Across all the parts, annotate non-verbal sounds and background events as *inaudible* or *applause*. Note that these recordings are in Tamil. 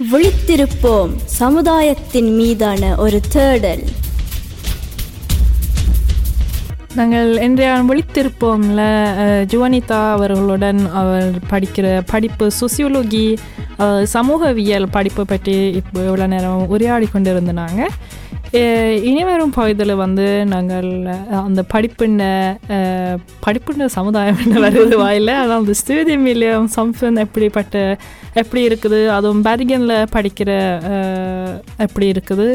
விழித்திருப்போம் சமுதாயத்தின் மீதான ஒரு தேடல். நாங்கள் இன்றைய விழித்திருப்போம்ல ஜுவனிதா அவர்களுடன் அவர் படிக்கிற படிப்பு சொசியோலஜி சமூகவியல் படிப்பு பற்றி இப்போ இவ்வளோ நேரம் உரையாடி கொண்டிருந்தாங்க. இனிவரும் பகுதியில் வந்து நாங்கள் அந்த படிப்பின படிப்புன்ன சமுதாயம் என்ன வருது வாயில் ஆனால் அந்த ஸ்டேடியம் மில்லியம் சம்சன் எப்படிப்பட்ட எப்படி இருக்குது? அதுவும் பேரிகனில் படிக்கிற எப்படி இருக்குது?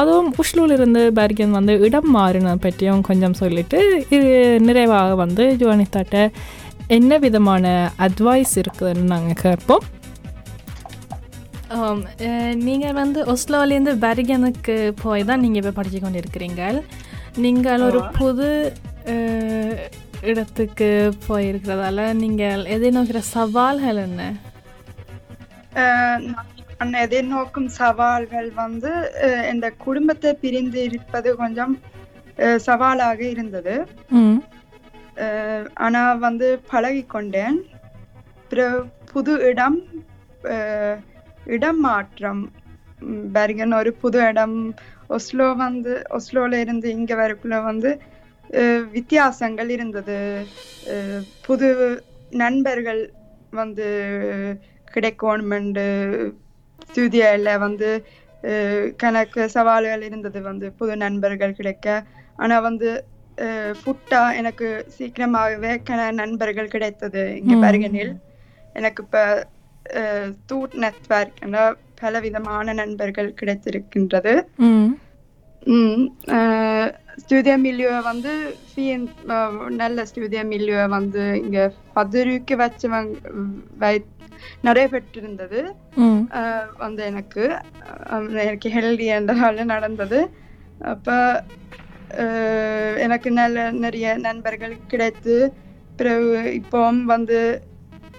அதுவும் உஷ்லூல இருந்து பேர்கன் வந்து இடம் மாறின பற்றியும் கொஞ்சம் சொல்லிட்டு இது நிறைவாக வந்து ஜுவானித்தாட்ட என்ன விதமான அட்வைஸ் இருக்குதுன்னு நாங்கள் கேட்போம். நீங்கள் வந்து ஒஸ்லோலேருந்து பெர்கனுக்கு போய் தான் நீங்கள் இப்போ படித்து கொண்டு இருக்கிறீங்க நீங்கள் ஒரு புது இடத்துக்கு போயிருக்கிறதால நீங்கள் எதிர்நோக்கிற சவால்கள் என்ன? நான் எதிர்நோக்கும் சவால்கள் வந்து இந்த குடும்பத்தை பிரிந்து இருப்பது கொஞ்சம் சவாலாக இருந்தது. ம். அஹ் ஆனா வந்து பழகி கொண்டேன் பிறகு புது இடம் இடம் மாற்றம் பெர்கன் ஒரு புது இடம். ஒஸ்லோ வந்து ஒஸ்லோல இருந்து இங்க வரக்குள்ள வந்து வித்தியாசங்கள் இருந்தது. புது நண்பர்கள் வந்து கிடைக்கணுமெண்டு ஸ்டுடியோல வந்து கணக்கு சவால்கள் இருந்தது வந்து புது நண்பர்கள் கிடைக்க. ஆனா வந்து ஃபுட்டா எனக்கு சீக்கிரமாகவே நண்பர்கள் கிடைத்தது இங்க. பருகனில். எனக்கு இப்ப தூட் நெட்வொர்க் பல விதமான நண்பர்கள் கிடைத்திருக்கின்றது. ஸ்டுடியோ மில்லியோ வந்து ஃபீன் நல்ல ஸ்டுடியோ மில்லியோ வந்து இங்க பதிருக்கு வச்சவங்க வை நிறைய பெற்றிருந்தது. வந்து எனக்கு எனக்கு ஹெல்தி என்றால நடந்தது. அப்ப எனக்கு நல்ல நிறைய நண்பர்கள் கிடைத்து பிறகு இப்போ வந்து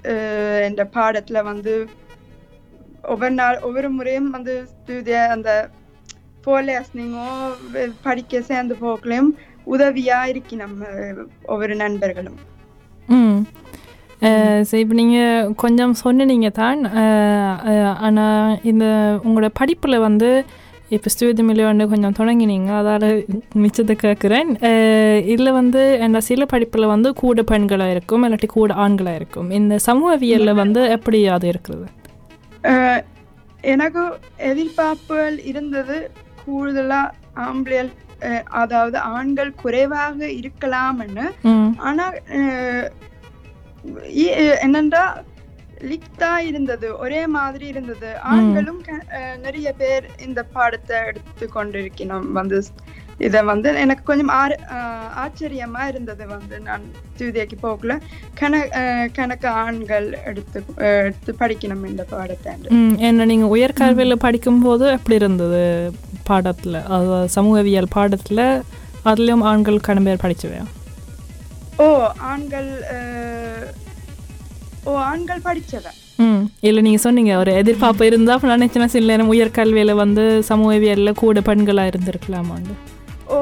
அஹ் பாடத்துல வந்து ஒவ்வொரு நாள் ஒவ்வொரு முறையும் வந்து தூதிய அந்த போலேஸ்னிங்கோ படிக்க சேர்ந்து போக்கலையும் உதவியா இருக்கி நம்ம ஒவ்வொரு நண்பர்களும். சரி இப்போ நீங்கள் கொஞ்சம் சொன்னீங்க தான். ஆனால் இந்த உங்களோட படிப்பில் வந்து இப்போ ஸ்டூடியம் வந்து கொஞ்சம் தொடங்கினீங்க அதால் மிச்சத்தை கேட்குறேன் இதில் வந்து என்ன சில படிப்பில் வந்து கூட பெண்களாக இருக்கும் இல்லாட்டி கூட ஆண்களாக இருக்கும். இந்த சமூகவியலில் வந்து எப்படி அது இருக்கிறது? எனக்கு எதிர்பார்ப்புகள் இருந்தது கூடுதலா ஆம்பளைகள் அஹ் அதாவது ஆண்கள் குறைவாக இருக்கலாம்னு. ம். ஆனா அஹ் இ- என்னன்றா லிக்தா இருந்தது ஒரே மாதிரி இருந்தது. ஆண்களும் நிறைய பேர் இந்த பாடத்தை எடுத்து கொண்டிருக்கணும் வந்து இத வந்து எனக்கு கொஞ்சம் ஆர் ஆச்சரியமா இருந்தது வந்து நான் தூதியாக்கி போகல கண கணக்கு ஆண்கள் எடுத்து எடுத்து படிக்கணும் இந்த பாடத்தை. என்ன நீங்கள் உயர்கல்வியில் படிக்கும்போது எப்படி இருந்தது பாடத்தில்? சமூகவியல் பாடத்தில் அதுலேயும் ஆண்கள் கடன் பேர் படிச்சுவையா? ஓ ஆண்கள் ஓ ஆண்கள் படிச்சவன் ம். இல்லை நீங்கள் சொன்னீங்க ஒரு எதிர்பார்ப்பு இருந்தால் அப்போ நினச்சேன் சில நேரம் உயர்கல்வியில் வந்து சமூகவியலில் கூட பெண்களாக இருந்திருக்கலாமாண்டு. ஓ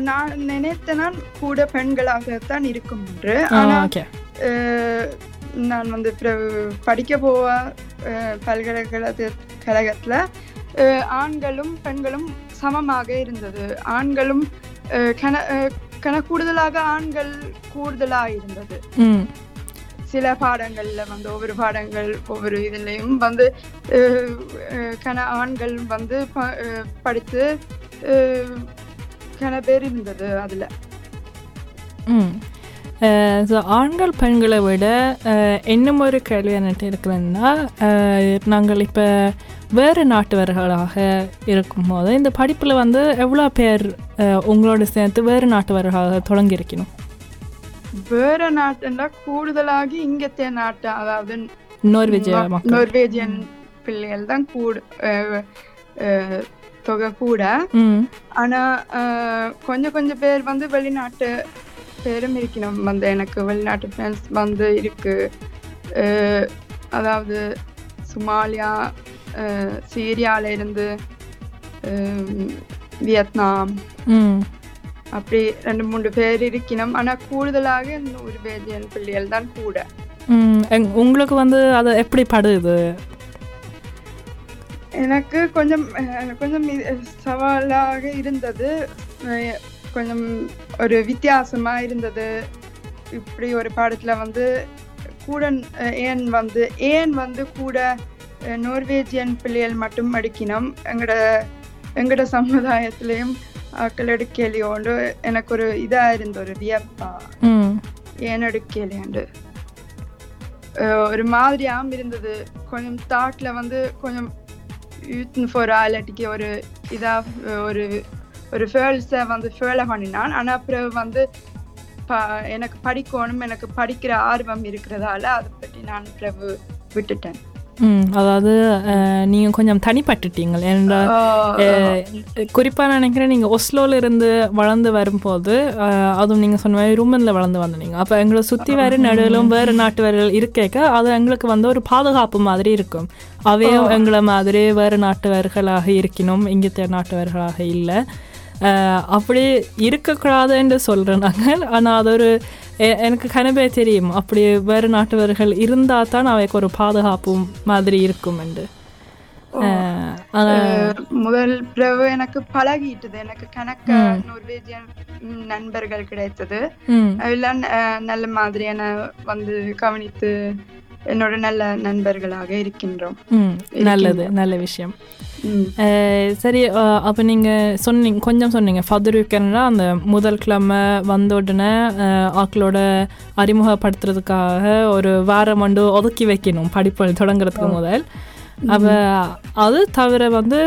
நான் நினைத்த நான் கூட பெண்களாகத்தான் இருக்கும் என்று. ஆ ஆனா ஓகே. அஹ், நான் வந்து படிக்க போவ பல்கலைக்கழக கழகத்துல ஆண்களும் பெண்களும் சமமாக இருந்தது. ஆண்களும் கன கூடுதலாக ஆண்கள் கூடுதலாக இருந்தது. ம். சில பாடங்கள்ல வந்து ஒவ்வொரு பாடங்கள் ஒவ்வொரு இதுலயும் வந்து அஹ், கன ஆண்கள் வந்து ப- படித்து அஹ், கன பேர் இருந்தது அதுல. ஸோ ஆண்கள் பெண்களை விட இன்னும் ஒரு கேள்வி என்னட்டு இருக்குதுன்னா நாங்கள் இப்போ வேறு நாட்டவர்களாக இருக்கும்போது இந்த படிப்பில் வந்து எவ்வளோ பேர் உங்களோட சேர்த்து வேறு நாட்டவர்களாக தொடங்கியிருக்கணும்? வேற நாட்டுன்னா கூடுதலாகி இங்கத்தே நாட்டு அதாவது நோர்வேஜியன் பிள்ளைகள் தான் கூடு தொகை கூட. ஆனா கொஞ்சம் கொஞ்சம் பேர் வந்து வெளிநாட்டு பேரும் இருக்கணும் வந்து எனக்கு வெளிநாட்டு ஃப்ரெண்ட்ஸ் வந்து இருக்கு. அதாவது சுமாலியா சீரியால இருந்து வியட்நாம். அப்படி ரெண்டு மூணு பேர் இருக்கணும் ஆனா கூடுதலாக நோர்வேஜியன் பிள்ளைகள் தான் கூட. உங்களுக்கு வந்து அது எப்படி படுது? எனக்கு கொஞ்சம் கொஞ்சம் சவாலாக இருந்தது. கொஞ்சம் ஒரு வித்தியாசமா இருந்தது. இப்படி ஒரு பாடத்துல வந்து கூட ஏன் வந்து ஏன் வந்து கூட நோர்வேஜியன் பிள்ளைகள் மட்டும் அடிக்கணும் எங்கட எங்கட சமுதாயத்திலையும் ஆக்கள் எடுக்கலையோண்டு எனக்கு ஒரு இதா இருந்த ஒரு மாதிரியாம் இருந்தது கொஞ்சம் தாட்ல வந்து கொஞ்சம் யூத்ன் ஃபோரா இல்லாட்டிக்கு ஒரு இதா ஒரு ஒரு ஃபேர்ல்ஸை வந்து ஃபேலை பண்ணினான் ஆனா பிறகு வந்து ப- எனக்கு படிக்கணும் எனக்கு படிக்கிற ஆர்வம் இருக்கிறதால அதை பற்றி நான் பிறகு விட்டுட்டேன் அதாவது அஹ், நீங்க கொஞ்சம் தனிப்பட்டுட்டீங்க என்ற குறிப்பாக நினைக்கிறேன் நீங்கள் ஒஸ்லோல இருந்து வளர்ந்து வரும்போது அதுவும் நீங்கள் சொன்ன மாதிரி ரூமனில் வளர்ந்து வந்தீங்க அப்போ எங்களை சுற்றி வேறு நடுவிலும் வேறு நாட்டுவர்கள் இருக்கேக்க அது எங்களுக்கு வந்து ஒரு பாதுகாப்பு மாதிரி இருக்கும். அவையும் எங்களை மாதிரி வேறு நாட்டுவர்களாக இருக்கணும் இங்கத்த நாட்டுவர்களாக இல்லை. அப்படி இருக்கக்கூடாதுன்னு சொல்கிறேன் நாங்கள் ஆனால் அது ஒரு எனக்கு கனவே தெரியும். அப்படி வேறு நாட்டவர்கள் இருந்தால் தான் அவைக்கு ஒரு பாதுகாப்பு மாதிரி இருக்கும் என்று. முதல் பிறகு எனக்கு பழகிட்டது. எனக்கு கணக்க நோர்வேஜியன் நண்பர்கள் கிடைத்தது. எல்லாம் நல்ல மாதிரியான வந்து கவனித்து என்னோட நல்ல நண்பர்களாக இருக்கின்றோம். நல்லது நல்ல விஷயம். சரி அப்போ நீங்கள் சொன்னீங்க கொஞ்சம் சொன்னீங்க. ஃபதுருக்கன்னா அந்த முதல் கிழமை வந்த உடனே ஆக்களோட அறிமுகப்படுத்துறதுக்காக ஒரு வாரம் வந்து ஒதுக்கி வைக்கணும் படிப்பு தொடங்குறதுக்கு முதல். அப்போ அது தவிர வந்து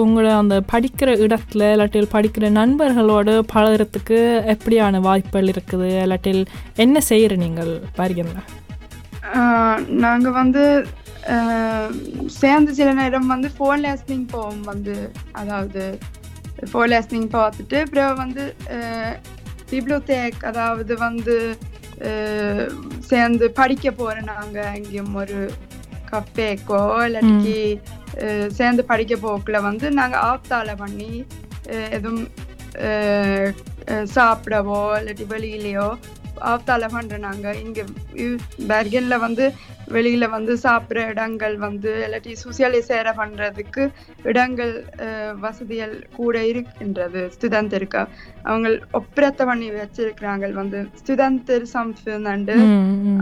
உங்களை அந்த படிக்கிற இடத்துல இல்லாட்டில் படிக்கிற நண்பர்களோடு பழகுறதுக்கு எப்படியான வாய்ப்புகள் இருக்குது? இல்லாட்டில் என்ன செய்கிற நீங்கள்? பாருங்க ஆஹ் நாங்க வந்து சேர்ந்து சில நேரம் வந்து ஃபோன் லேஸ்னிங் போவோம் வந்து அதாவது ஃபோன் லேஸ்னிங் பார்த்துட்டு அப்புறம் வந்து பிப்ளோதேக் அதாவது வந்து ஆஹ் சேர்ந்து படிக்க போறோம் நாங்க எங்கேயும் ஒரு கஃபேக்கோ இல்லாட்டிக்கு ஆஹ் சேர்ந்து படிக்க போக்குல வந்து நாங்க ஆப்தால பண்ணி ஆஹ் எதுவும் ஆஹ் சாப்பிடவோ இல்லாட்டி வெளியிலையோ ஆப்தால பண்றோம் நாங்க இங்க பெர்கன்ல வந்து வெளியில வந்து சாப்பிடுற இடங்கள் வந்து இல்லாட்டி சுசியலை சேர பண்றதுக்கு இடங்கள் வசதிகள் கூட இருக்கின்றது. ஸ்டுதந்தருக்கா அவங்க ஒப்புரத்தை பண்ணி வச்சிருக்கிறாங்க வந்து. ஸ்டுதந்தர் சம்ஃபுண்டு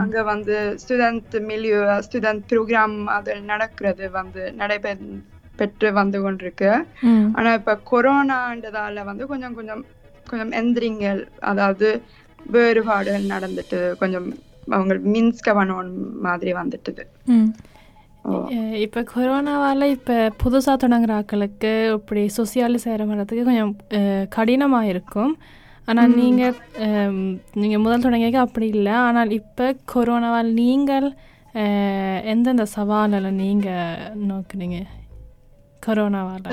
அங்க வந்து ஸ்டுடென்ட் மில்லியோ ஸ்டுடென்ட் ப்ரோக்ராம் அது நடக்கிறது வந்து நடைபெற் பெற்று வந்து கொண்டிருக்கு. ஆனா இப்ப கொரோனான்றதால வந்து கொஞ்சம் கொஞ்சம் கொஞ்சம் எந்திரிங்கள். அதாவது வேறுபாடுகள் நடந்துட்டு கொஞ்சம் அவங்க மின்ஸ்க பண்ணணும் மாதிரி வந்துட்டுது. இப்போ கொரோனாவால் இப்போ புதுசாக தொடங்குற ஆட்களுக்கு இப்படி சொசியாலி சேர வர்றதுக்கு கொஞ்சம் கடினமாக இருக்கும் ஆனால் நீங்கள் நீங்கள் முதல் தொடங்கிய அப்படி இல்லை. ஆனால் இப்போ கொரோனாவால் நீங்கள் எந்தெந்த சவாலில் நீங்கள் நோக்குனீங்க? கொரோனாவால்.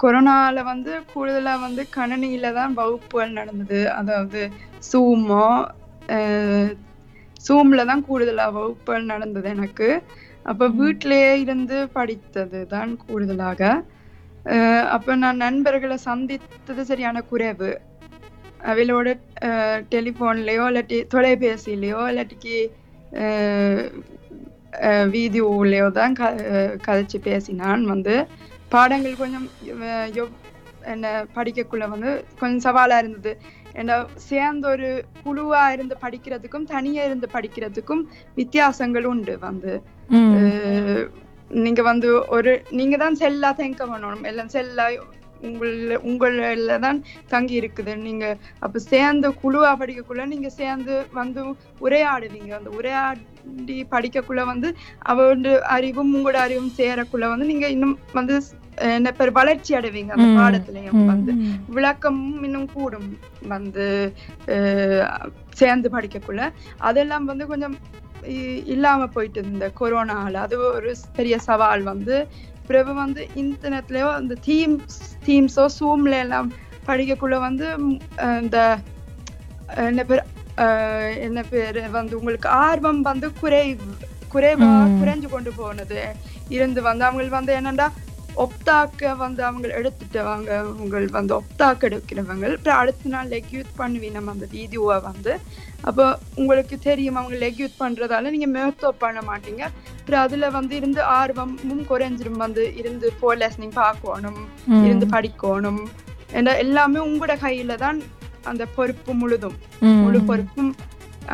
கொரோனால வந்து கூடுதலா வந்து கணனியில தான் வகுப்புகள் நடந்தது. அதாவது சூமோ சூம்ல தான் கூடுதலா வகுப்புகள் நடந்தது எனக்கு. அப்ப வீட்டிலேயே இருந்து படித்தது தான் கூடுதலாக. அப்ப நான் நண்பர்களை சந்தித்தது சரியான குறைவு. அவளோட டெலிஃபோன்லயோ இல்லாட்டி தொலைபேசியிலையோ இல்லாட்டிக்கு அஹ், வீடியோலயோ தான் க கதைச்சு பேசினான் வந்து. பாடங்கள் கொஞ்சம் என்ன படிக்கக்குள்ள வந்து கொஞ்சம் சவாலா இருந்தது. ஏன்னா சேர்ந்து ஒரு குழுவா இருந்து படிக்கிறதுக்கும் தனியா இருந்து படிக்கிறதுக்கும் வித்தியாசங்கள் உண்டு வந்து. நீங்க வந்து ஒரு நீங்க தான் செல்லா தேங்க பண்ணணும். எல்லாம் செல்லா உங்கள உங்கள தான் தங்கி இருக்குது. நீங்க அப்ப சேர்ந்து குழுவா படிக்கக்குள்ள நீங்க சேர்ந்து வந்து உரையாடுவீங்க. அந்த உரையாடி படிக்கக்குள்ள வந்து அவரோட அறிவும் உங்களோட அறிவும் சேரக்குள்ள வந்து நீங்க இன்னும் வந்து என்ன பேர் வளர்ச்சி அடைவீங்க அந்த. பாடத்திலையும் வந்து. விளக்கமும் இன்னும் கூடும் வந்து சேர்ந்து படிக்கக்குள்ள. அதெல்லாம் வந்து கொஞ்சம் இல்லாம போயிட்டு இந்த கொரோனால. அது ஒரு பெரிய சவால் வந்து. பிறகு வந்து இன்டர்நெட்லயோ இந்த தீம்ஸ் தீம்ஸோ சூம்ல எல்லாம் படிக்கக்குள்ள வந்து இந்த என்ன பேர் என்ன பேரு வந்து உங்களுக்கு ஆர்வம் வந்து குறை குறைவா. குறைஞ்சு கொண்டு போனது. இருந்து வந்து அவங்க வந்து என்னண்டா ஒப்தாக்க வந்து அவங்க எடுத்துட்டவங்க அவங்க வந்து ஒப்தாக்க எடுக்கிறவங்க. அப்புறம் அடுத்த நாள் லெக்யூட் பண்ணுவீங்க நம்ம அந்த வீடியோவை வந்து. அப்போ உங்களுக்கு தெரியும் அவங்க லெக்யூட் பண்றதால நீங்க மேத்தோ பண்ண மாட்டீங்க. அப்புறம் அதுல வந்து இருந்து ஆர்வமும் குறைஞ்சிரும். வந்து இருந்து ஃபோர் லெசனிங் பார்க்கணும் இருந்து படிக்கணும். எல்லாமே உங்களோட கையில தான் அந்த பொறுப்பு முழுதும். முழு பொறுப்பும்.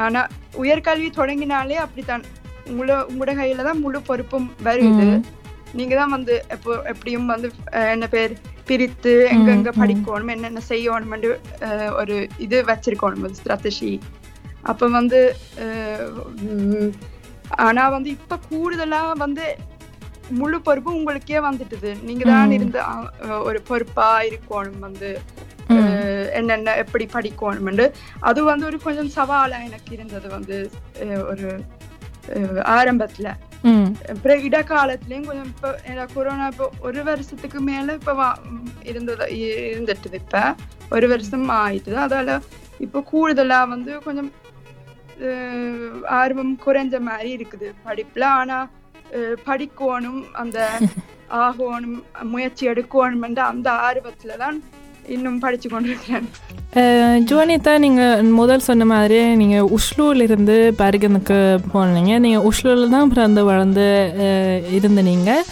ஆனா உயர்கல்வி தொடங்கினாலே அப்படித்தான். உங்கள உங்களோட கையில தான் முழு பொறுப்பும் வருது. நீங்க தான் வந்து எப்போ எப்படியும் வந்து என்ன பேர் பிரித்து எங்கெங்க படிக்கணும் என்னென்ன செய்யணும்னு ஒரு இது வச்சிருக்கணும் ஸ்ட்ராட்டஜி அப்ப வந்து ஆனா வந்து இப்ப கூடுதலா வந்து முழு பொறுப்பும் உங்களுக்கே வந்துட்டுது. நீங்க தான் இருந்து ஒரு பொறுப்பா இருக்கணும் வந்து என்னென்ன எப்படி படிக்கணும்னு. அது வந்து ஒரு கொஞ்சம் சவாலா எனக்கு இருந்தது வந்து ஒரு ஆரம்பத்துல. அப்புறம் இடைக்காலத்துலயும் கொஞ்சம் இப்ப கொரோனா இப்போ ஒரு வருஷத்துக்கு மேல இப்ப இருந்தது இ- இருந்துட்டுது இப்ப ஒரு வருஷம் ஆயிட்டுது அதால இப்ப கூடுதலா வந்து கொஞ்சம் ஆர்வம் குறைஞ்ச மாதிரி இருக்குது படிப்புல ஆனா படிக்கணும் அந்த ஆகணும் முயற்சி எடுக்கணும் அந்த ஆர்வத்துல தான் இன்னும் படிச்சு கொண்டிருக்கிறேன் ஜுவனிதா நீங்கள் முதல் சொன்ன மாதிரியே நீங்கள் உஷ்லூர்லேருந்து பர்கனுக்கு போனீங்க. நீங்கள் உஷ்லூரில் தான் பிறந்து வளர்ந்து இருந்த நீங்கள்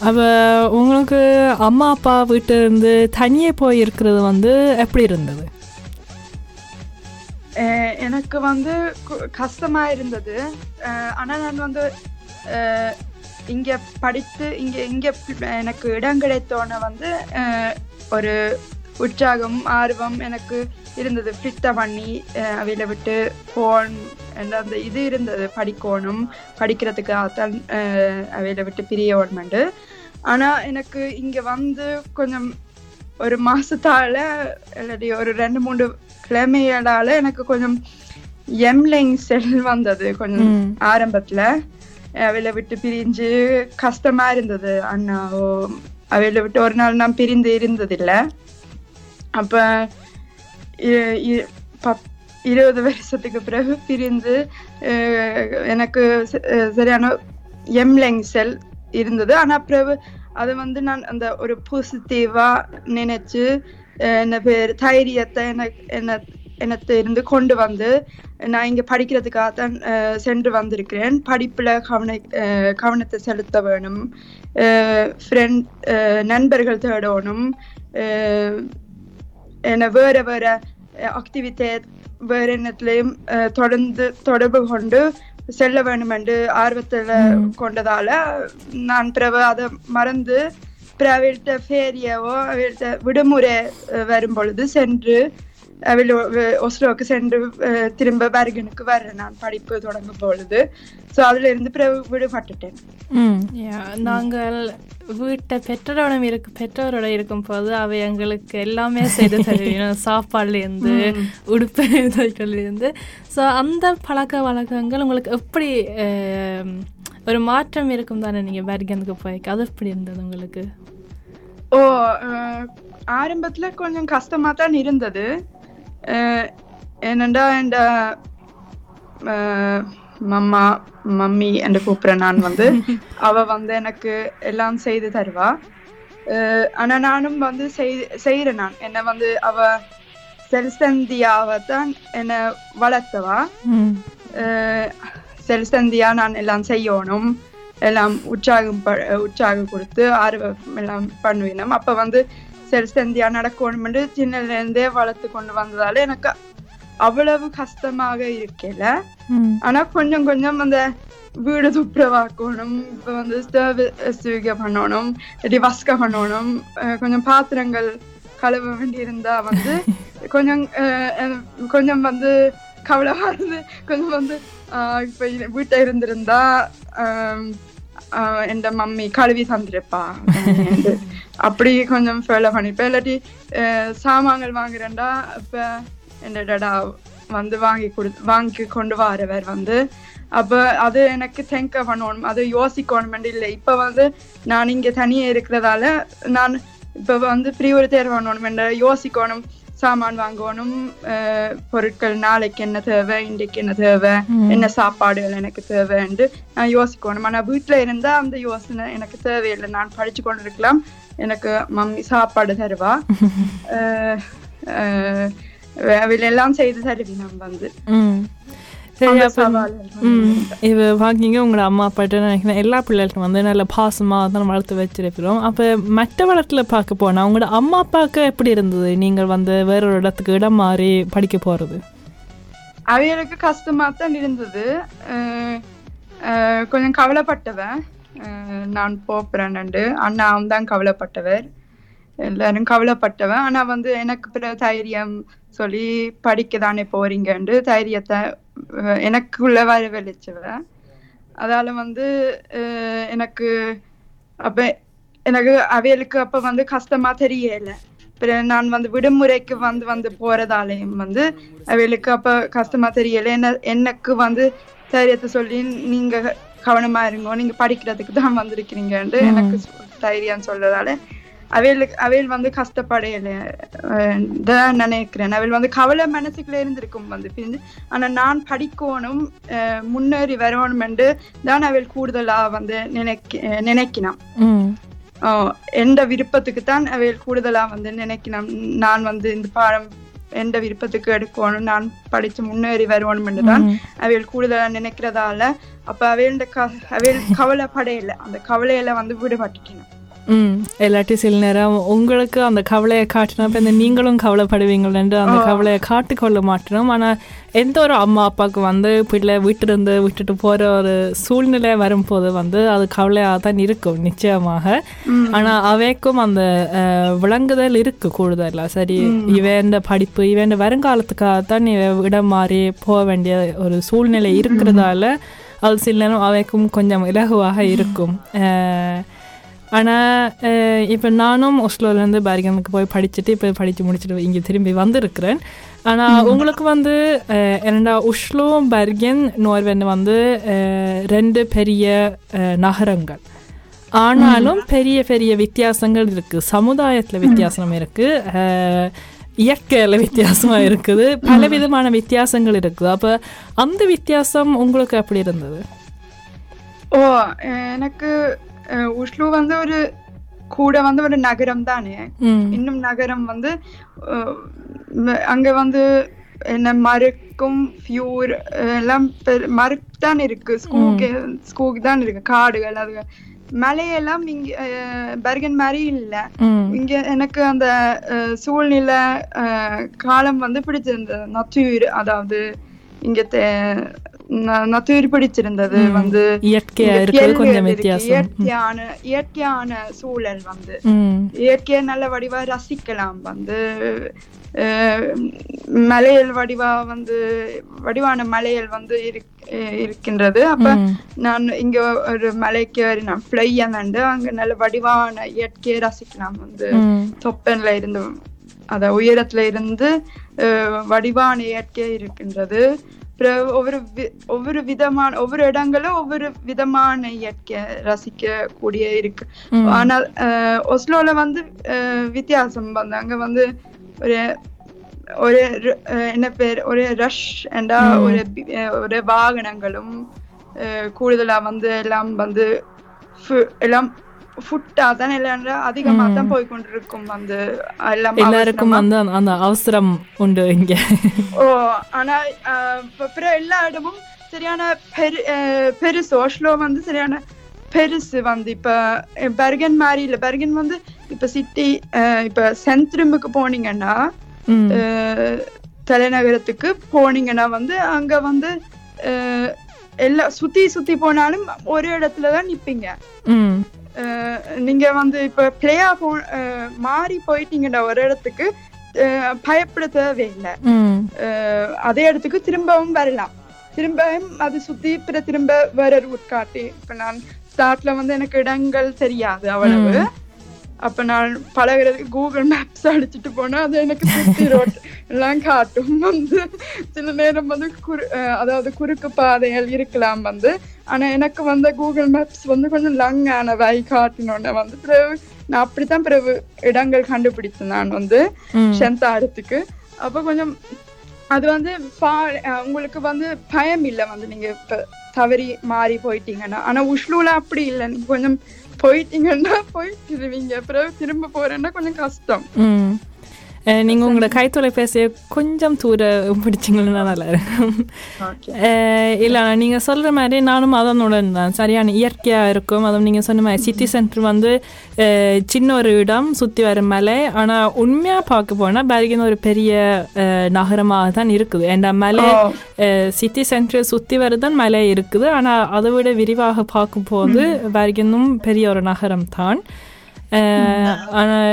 அப்போ உங்களுக்கு அம்மா அப்பா வீட்டில் இருந்து தனியே போய் இருக்கிறது வந்து எப்படி இருந்தது? எனக்கு வந்து கு- கஷ்டமா இருந்தது. அஹ் ஆனா நான் வந்து இங்க படித்து இங்க இங்க எனக்கு இடம் கிடைத்தோன வந்து ஒரு உற்சாகம் ஆர்வம் எனக்கு இருந்தது. ஃபிட்ட பண்ணி அவையில விட்டு போன் அந்த இது இருந்தது. படிக்கணும் படிக்கிறதுக்காகத்தான் அஹ் அவையில விட்டு பிரியணுமெண்டு ஆனா எனக்கு இங்க வந்து கொஞ்சம் ஒரு மாசத்தால இல்லாட்டி ஒரு ரெண்டு மூணு கிழமைகளால எனக்கு கொஞ்சம் எம்லிங் செல் வந்தது கொஞ்சம். ஆரம்பத்துல. அவையில விட்டு பிரிஞ்சு கஷ்டமா இருந்தது. அண்ணாவோ அவையில விட்டு ஒரு நாள் நான் பிரிந்து இருந்ததில்ல. அப்போ இ- இ- பத்- இருபது வருஷத்துக்கு பிறகு பிரிந்து எனக்கு சரியான எம்லெங் செல் இருந்தது. ஆனால் பிறகு அது வந்து நான் அந்த ஒரு பாசிட்டிவா நினைச்சு என்ன பேர் தைரியத்தை எனக்கு என்ன என்னத்தை இருந்து கொண்டு வந்து நான் இங்கே படிக்கிறதுக்காக தான் சென்று வந்திருக்கிறேன். படிப்பில் கவன கவனத்தை செலுத்த வேணும். ஃப்ரெண்ட் நண்பர்கள் தேடணும். வேற வேற ஆக்டிவிட்டேட் வேற என்னத்துலயும் தொடர்ந்து தொடர்பு கொண்டு செல்ல வேண்டும் என்று ஆர்வத்துல கொண்டதால நான் பிறகு அதை மறந்து அவள்கிட்ட ஃபேரியவோ அவள்கிட்ட விடுமுறை வரும் பொழுது சென்று அவள் ஒஸ்லோவுக்கு சென்று திரும்ப பர்கனுக்கு வர்றேன் நான் படிப்பு தொடங்கும் பொழுது. ஸோ அதுல இருந்து பிறகு விடுபட்டுட்டேன் நாங்கள் வீட்டை பெற்றோரோட இருக்கு பெற்றோரோட இருக்கும் போது அவை எங்களுக்கு எல்லாமே செய்து தருவீங்க *laughs* சாப்பாடுலேருந்து உடுப்பு இருந்து ஸோ அந்த பழக்க வழக்கங்கள் உங்களுக்கு எப்படி அஹ், ஒரு மாற்றம் இருக்கும் தானே நீங்கள் பர்கனுக்கு போய்க்கு? அது எப்படி இருந்தது உங்களுக்கு? ஓ ஆரம்பத்துல கொஞ்சம் கஷ்டமா தான் இருந்தது. அஹ், ஏனெண்டா என்ற மம்மா மம்மி என்று கூப்பிடுறேன் நான் வந்து *laughs* அவ வந்து எனக்கு எல்லாம் செய்து தருவா. அஹ், ஆனா நானும் வந்து செய்- செய்யறேன் நான். என்ன வந்து அவ செல்சந்தியாவை தான் என்னை வளர்த்தவா. செல்சந்தியா நான் எல்லாம் செய்யணும். எல்லாம் உற்சாகம் உற்சாகம் கொடுத்து ஆர்வம் எல்லாம் பண்ணுவினோம். அப்ப வந்து செல்சந்தியா நடக்கணும்னு சின்னதுல இருந்தே வளர்த்து கொண்டு வந்ததால எனக்கு அவ்வளவு கஷ்டமாக இருக்கல. ஆனா கொஞ்சம் கொஞ்சம் அந்த வீடு துப்புரவாக்கணும் இப்ப வந்து ஸ்டவ் சுவிக பண்ணணும் இல்லாட்டி வஸ்க பண்ணணும் கொஞ்சம் பாத்திரங்கள் கழுவ வேண்டி இருந்தா வந்து *laughs* கொஞ்சம் கொஞ்சம் வந்து கவலைமா இருந்து கொஞ்சம் வந்து ஆஹ், இப்ப வீட்டை இருந்திருந்தா ஆம், என் மம்மி கழுவி தந்திருப்பா. அப்படி கொஞ்சம் ஃபேல பண்ணிப்பேன் இல்லாட்டி சாமான்கள் வாங்குறேன்டா இப்ப என் டடா வந்து வாங்கி கொடு வாங்கி கொண்டு வரவர் வந்து. அப்ப அது எனக்கு தெங்க பண்ணணும். அது யோசிக்கணும் இல்லை. இப்போ வந்து நான் இங்கே தனியே இருக்கிறதால நான் இப்போ வந்து ஃப்ரீ ஒரு பண்ணணும் யோசிக்கணும். சாமான் வாங்கணும் பொருட்கள் நாளைக்கு என்ன தேவை இன்றைக்கு என்ன தேவை என்ன சாப்பாடுகள் எனக்கு தேவைன்னு நான் யோசிக்கணும். ஆனா வீட்டுல இருந்தா அந்த யோசனை எனக்கு தேவையில்லை. நான் படிச்சு கொண்டு இருக்கலாம் எனக்கு மம்மி சாப்பாடு தருவா. *laughs* அவையில எல்லாம் செய்து தருவி நான் வந்து சரி இப்போ பார்க்கிங்க உங்களோட அம்மா அப்பாட்ட நினைக்கிறேன் எல்லா பிள்ளைகளுக்கும் வந்து நல்ல பாசமாக தான் வளர்த்து வச்சிருக்கிறோம். அப்போ மற்ற வளத்தில் பார்க்க போனால் உங்களோட அம்மா அப்பாவுக்கு எப்படி இருந்தது? நீங்கள் வந்து வேற ஒரு இடத்துக்கு இடம் மாறி படிக்க போகிறது அவைகளுக்கு கஷ்டமா தான் இருந்தது. கொஞ்சம் கவலைப்பட்டவன். நான் போப்புறேன்னு அண்ணாவும் தான் கவலைப்பட்டவர். எல்லாரும் கவலைப்பட்டவன். ஆனா வந்து எனக்கு பிற தைரியம் சொல்லி படிக்க தானே போறீங்கன்னு தைரியத்தை எனக்குள்ள வரவழைச்சவன் அதால வந்து எனக்கு அப்ப எனக்கு அவைகளுக்கு அப்ப வந்து கஷ்டமா தெரியல. நான் வந்து விடுமுறைக்கு வந்து வந்து போறதாலையும் வந்து அவைகளுக்கு அப்ப கஷ்டமா தெரியல. என்ன எனக்கு வந்து தைரியத்தை சொல்லி நீங்க கவனமா இருங்க நீங்க படிக்கிறதுக்கு தான் வந்திருக்கிறீங்கன்னு எனக்கு தைரியம் சொல்றதால அவைகளுக்கு அவையில் வந்து கஷ்டப்படையில. தான் நினைக்கிறேன். அவையில் வந்து கவலை மனசுக்குள்ள இருந்திருக்கும் வந்து ஆனா நான் படிக்கணும் முன்னேறி வரணும் என்று தான் அவையில் கூடுதலா வந்து நினைக்க நினைக்கினான். எந்த விருப்பத்துக்கு தான் அவையில் கூடுதலா வந்து நினைக்கணும் நான் வந்து இந்த பாடம் எந்த விருப்பத்துக்கு எடுக்கணும் நான் படிச்சு முன்னேறி வருவோம் தான் அவையில் கூடுதலா நினைக்கிறதால அப்ப அவையோட க அவையில் கவலைப்படையில. அந்த கவலையில வந்து விடுபட்டுக்கணும் ம் இல்லாட்டி சில நேரம் உங்களுக்கு அந்த கவலையை காட்டினா இப்போ இந்த நீங்களும் கவலைப்படுவீங்களேன்ட்டு அந்த கவலையை காட்டிக்கொள்ள மாட்டோம் ஆனால் எந்த ஒரு அம்மா அப்பாவுக்கு வந்து பிள்ளை வீட்டிலிருந்து விட்டுட்டு போகிற ஒரு சூழ்நிலை வரும்போது வந்து அது கவலையாக தான் இருக்கும் நிச்சயமாக. ஆனால் அவைக்கும் அந்த விளங்குதல் இருக்கு கூடுதலாக சரி இவன் படிப்பு இவன் வருங்காலத்துக்காக தான் இவன் இடம் மாறி போக வேண்டிய ஒரு சூழ்நிலை இருக்கிறதால அது சில நேரம் அவைக்கும் கொஞ்சம் இலகுவாக இருக்கும். அஹ், ஆனால் இப்போ நானும் ஒஸ்லோலேருந்து பேர்கனுக்கு போய் படிச்சுட்டு இப்போ படித்து முடிச்சுட்டு இங்கே திரும்பி வந்திருக்கிறேன். ஆனால் உங்களுக்கு வந்து என்னடா உஷ்லோவும் பெர்கன் நோர்வென் வந்து ரெண்டு பெரிய நகரங்கள். ஆனாலும் பெரிய பெரிய வித்தியாசங்கள் இருக்குது சமுதாயத்தில் வித்தியாசம் இருக்குது இயற்கையில் வித்தியாசமாக இருக்குது. பல விதமான வித்தியாசங்கள் இருக்குது. அப்போ அந்த வித்தியாசம் உங்களுக்கு எப்படி இருந்தது? ஓ எனக்கு உஷ்லு வந்து ஒரு கூட வந்து ஒரு நகரம் தானே இன்னும் நகரம் வந்து அங்க வந்து என்ன மறுக்கும் ஃபியூர் எல்லாம் மறுக்கு தான் இருக்கு ஸ்கூக் ஸ்கூக் தான் இருக்கு காடுகள் அது மலையெல்லாம் இங்க பெர்கன் மாதிரி இல்ல இங்க எனக்கு அந்த சூழ்நிலை காலம் வந்து பிடிச்சிருந்தது நத்தூர் அதாவது இங்க நத்தூர் பிடிச்சிருந்தது வந்து இயற்கையா இருக்கிறது கொஞ்சம். வித்தியாசம். இயற்கையான இயற்கையான சூழல் வந்து. இயற்கையை நல்ல வடிவா ரசிக்கலாம் வந்து. மலையல் வடிவா வந்து வடிவான மலையல் வந்து இருக்கின்றது. அப்ப. நான் இங்க ஒரு மலைக்கு நான் ஃப்ளைய வந்து அங்க நல்ல வடிவான இயற்கையை ரசிக்கலாம் வந்து. தொப்பன்ல இருந்து அத உயரத்துல இருந்து வடிவான இயற்கை இருக்கின்றது. பிறகு ஒவ்வொரு ஒவ்வொரு விதமான ஒவ்வொரு இடங்களும் ஒவ்வொரு விதமான இயற்கை ரசிக்க கூடிய இருக்கு. ஆனால் ஒஸ்லோல வந்து வித்தியாசம் வந்து அங்க வந்து ஒரு ஒரு என்ன பேர் ஒரு ரஷ் என்றா ஒரு ஒரு வாகனங்களும் கூடுதலா வந்து எல்லாம் வந்து எல்லாம் ஃபுட்டா தான் எல்லாம் அதிகமா தான் போய் கொண்டிருக்கும் வந்து எல்லாம் எல்லாருக்கும் அவசரமா. வந்து அந்த- அந்த அவசரம் உண்டு இங்க. ஓ ஆனா பிற எல்லா இடமும் சரியான பெரு பெருசு ஓஸ்லோ வந்து சரியான பெருசு வந்து இப்ப பெர்கன் மாதிரி இல்ல. பெர்கன் வந்து இப்ப சிட்டி இப்ப சென்ட்ரமுக்கு போனீங்கன்னா தலைநகரத்துக்கு போனீங்கன்னா வந்து அங்க வந்து எல்லா சுத்தி சுத்தி போனாலும் ஒரு இடத்துல தான் நிப்பீங்க. நீங்க வந்து இப்ப பிளேயா போ மாறி போயிட்டீங்கன்னா ஒரு இடத்துக்கு பயப்பட தேவையில்லை. அதே இடத்துக்கு திரும்பவும் வரலாம். திரும்பவும் அது சுத்தி பிற திரும்ப வேற ரூட் காட்டி இப்ப நான் ஸ்டார்ட்ல வந்து எனக்கு இடங்கள் தெரியாது அவ்வளவு. அப்ப நான் பழகுறதுக்கு கூகுள் மேப்ஸ் அடிச்சுட்டு போனா அது எனக்கு சுத்தி ரோட் எல்லாம் காட்டும். வந்து சில நேரம் வந்து குறு அதாவது குறுக்கு பாதைகள் இருக்கலாம் வந்து. ஆனா எனக்கு வந்து கூகுள் மேப்ஸ் வந்து கொஞ்சம் லங்கான வை காட்டினோன்னு வந்து பிறகு நான் அப்படித்தான் பிறகு இடங்கள் கண்டுபிடித்தேன் நான் வந்து. செந்தாரத்துக்கு. அப்ப கொஞ்சம் அது வந்து உங்களுக்கு வந்து பயம் இல்லை வந்து நீங்க இப்ப தவறி மாறி போயிட்டீங்கன்னா. ஆனா உஷ்லூல அப்படி இல்லை. நீங்க கொஞ்சம் போயிட்டீங்கன்னா போயிட்டுருவீங்க பிறகு திரும்ப போறேன்னா கொஞ்சம் கஷ்டம். ம் அஹ், நீங்க உங்களோட கைத்தொலைபேசியை கொஞ்சம் தூர பிடிச்சிங்கன்னா நல்லா இருக்கும் இல்ல நீங்க சொல்ற மாதிரி நானும் அதனுடன் தான் சரியான இயற்கையா இருக்கும் அதுவும் நீங்க சொன்ன மாதிரி சிட்டி சென்டர் வந்து சின்ன ஒரு இடம் சுத்தி வர மலை ஆனா உண்மையா பார்க்க போனா பெர்கின் ஒரு பெரிய நகரமாக தான் இருக்குது ஏன்னா மலை சிட்டி சென்டர் சுத்தி வரதான் மலை இருக்குது ஆனா அதை விட விரிவாக பார்க்கும்போது பெர்கினும் பெரிய ஒரு நகரம் தான் ஆனால்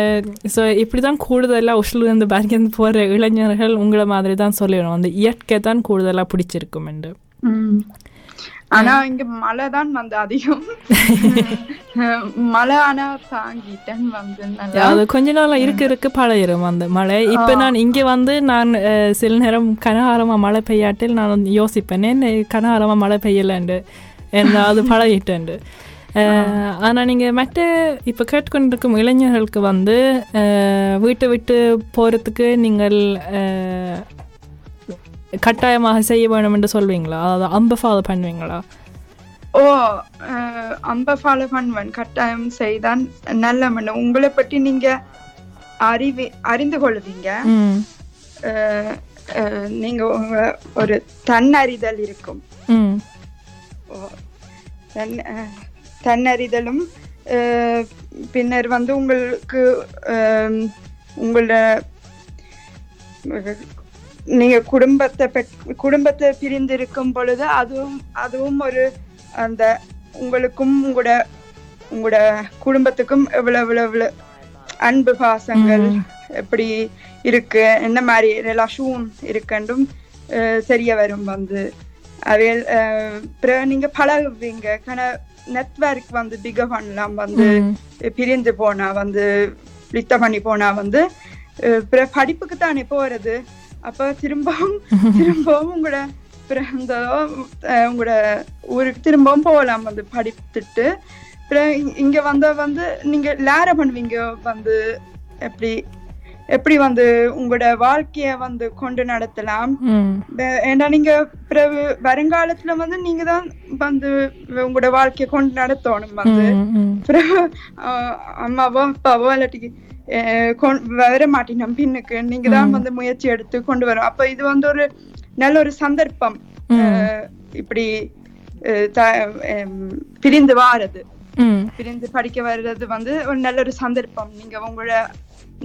ஸோ இப்படி தான் கூடுதலாக உஷ்லேருந்து பெர்கின் போகிற இளைஞர்கள் உங்களை மாதிரி தான் சொல்லணும். அந்த இயற்கை தான் கூடுதலாக பிடிச்சிருக்கும் என்று. ஆனா இங்க மழை தான் வந்து அதிகம். மழை ஆனா தாங்கிட்டேன் வந்து அது கொஞ்ச நாள் இருக்க இருக்க பழகிரும் அந்த மழை. இப்போ நான் இங்கே வந்து நான் சில நேரம் கனகாரமாக மழை பெய்யாட்டில் நான் வந்து யோசிப்பேன் கனகாரமாக மழை பெய்யலண்டு? என்ன அது பழகிட்டேன்டு அஹ், ஆனா நீங்க மற்ற இப்போ கேட்டுக்கொண்டிருக்கும் இளைஞர்களுக்கு வந்து வீட்டை விட்டு போறதுக்கு நீங்கள் கட்டாயமாக செய்ய வேணும் என்று சொல்வீங்களா? அதாவது அம்ப ஃபாலோ பண்ணுவீங்களா? ஓ அம்ப ஃபாலோ பண்ணுவேன். கட்டாயம் செய்தான் நல்ல மண்ணு. உங்களை பற்றி நீங்க அறிவி அறிந்து கொள்வீங்க. நீங்க ஒரு தன்னறிதல் இருக்கும். ஓ, தன் தன்னறிதலும் பின்னர் வந்து உங்களுக்கு உங்களோட நீங்க குடும்பத்தை பெற்- குடும்பத்தை பிரிந்து இருக்கும் பொழுது அதுவும் அதுவும் ஒரு அந்த உங்களுக்கும் உங்களோட உங்களோட குடும்பத்துக்கும் எவ்வளவு எவ்வளவு அன்பு பாசங்கள் எப்படி இருக்கு என்ன மாதிரி ரிலாஷும் இருக்குன்றும் தெரிய வரும் வந்து. அவையில் பிறகு நீங்க பழகுவீங்க கன நெட்வொர்க் வந்து பிக பண்ணலாம் வந்து பிரிந்து போனா வந்து லித்த பண்ணி போனா வந்து படிப்புக்கு தானே போறது. அப்ப திரும்பவும் *laughs* திரும்பவும் உங்களோட உங்களோட ஊருக்கு திரும்பவும் போகலாம் வந்து படித்துட்டு. இங்க வந்த வந்து நீங்க லேர பண்ணுவீங்க வந்து எப்படி? எப்படி வந்து உங்களோட வாழ்க்கைய வந்து கொண்டு நடத்தலாம்? ஏன்னா நீங்க பிறகு வருங்காலத்துல வந்து நீங்க தான் வந்து உங்களோட வாழ்க்கைய கொண்டு நடத்தணும் வந்து. பிறகு அம்மாவோ அப்பாவோ இல்லாட்டி வர மாட்டினோம் பின்னுக்கு நீங்க தான் வந்து முயற்சி எடுத்து கொண்டு வரும். அப்ப இது வந்து ஒரு நல்ல ஒரு சந்தர்ப்பம். இப்படி பிரிந்து வாரது. ம் பிரிந்து படிக்க வர்றது வந்து ஒரு நல்ல ஒரு சந்தர்ப்பம். நீங்க உங்களோட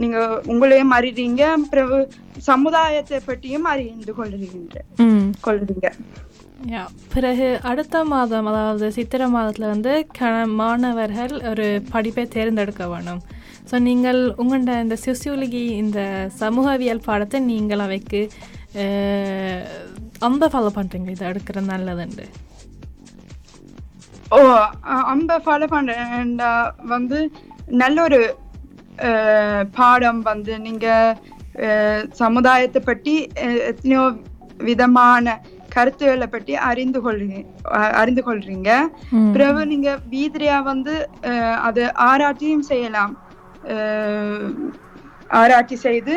நீங்க உங்களையும் அறிறீங்க பிறகு சமுதாயத்தை பற்றியும் அறிந்து கொள்றீங்க. யா பிறகு அடுத்த மாதம் அதாவது சித்திரை மாதத்தில் வந்து மாணவர்கள் ஒரு படிப்பை தேர்ந்தெடுக்க வேணும். ஸோ நீங்கள் உங்களோட இந்த சிசியோலஜி இந்த சமூகவியல் பாடத்தை நீங்கள் அவைக்கு அந்த ஃபாலோ பண்ணுறீங்க இதை எடுக்கிறது நல்லதுண்டு. ஓ அம்ப ஃபாலோ பண்றேன்டா வந்து நல்ல ஒரு பாடம் வந்து நீங்க சமுதாயத்தை பற்றி எத்தனையோ விதமான கருத்துக்களை பற்றி அறிந்து கொள்றீங்க அறிந்து கொள்றீங்க. பிறகு நீங்க வீதிரியா வந்து அது ஆராய்ச்சியும் செய்யலாம். ஆராய்ச்சி செய்து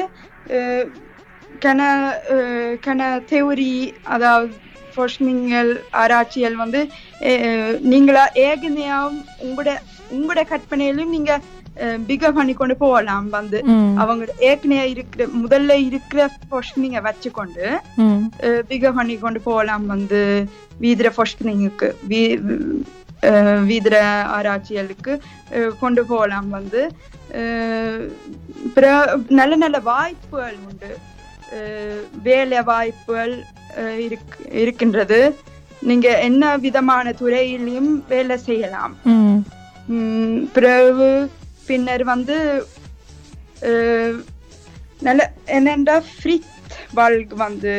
கன கன theory அதாவது forskningal ஆராய்ச்சிகள் வந்து அஹ், நீங்களா ஏகனையாவும் உங்களோட உங்களோட கற்பனையிலும் நீங்க பிக பண்ணி கொண்டு போகலாம் வந்து. அவங்க ஏற்கனவே இருக்கிற முதல்ல இருக்கிற forskninga வச்சுக்கொண்டு பிக பண்ணி கொண்டு போகலாம் வந்து வீதிர அஹ், வீதிர ஆராய்ச்சிகளுக்கு அஹ், கொண்டு போகலாம் வந்து. நல்ல நல்ல வாய்ப்புகள் உண்டு. வேலை வாய்ப்புகள் இருக்கின்றது. நீங்க என்ன விதமான துறையிலையும் வேலை செய்யலாம். பிறகு பின்னர் வந்து நல்ல என்னென்றா ஃப்ரீத் வாழ்க்கை வந்து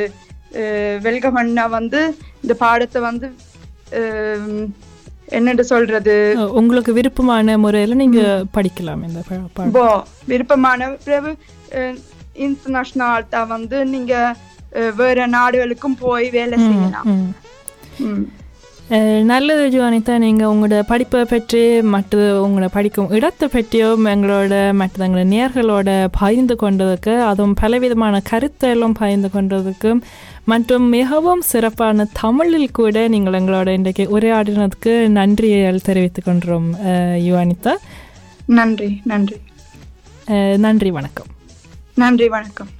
அஹ், வெல்க பண்ணா வந்து இந்த பாடத்தை வந்து என்னென்று சொல்றது? உங்களுக்கு விருப்பமான முறையில நீங்க படிக்கலாம் இந்த விருப்பமான பிறகு இன்டர்நேஷனல் தான் வந்து நீங்க வேற நாடுகளுக்கும் போய் வேலை செய்யலாம். நல்லது ஜுவானிதா நீங்கள் உங்களோட படிப்பை பற்றி மற்ற உங்களோட படிக்கும் இடத்தை பற்றியும் எங்களோட மற்ற எங்களோட நேர்களோட பகிர்ந்து கொண்டதுக்கு அதுவும் பலவிதமான கருத்தெல்லாம் பகிர்ந்து கொண்டதுக்கும் மற்றும் மிகவும் சிறப்பான தமிழில் கூட நீங்கள் எங்களோட இன்றைக்கு உரையாடினதுக்கு நன்றிகள் தெரிவித்துக் கொண்டோம் யுவானிதா. நன்றி நன்றி. நன்றி வணக்கம். நன்றி வணக்கம்.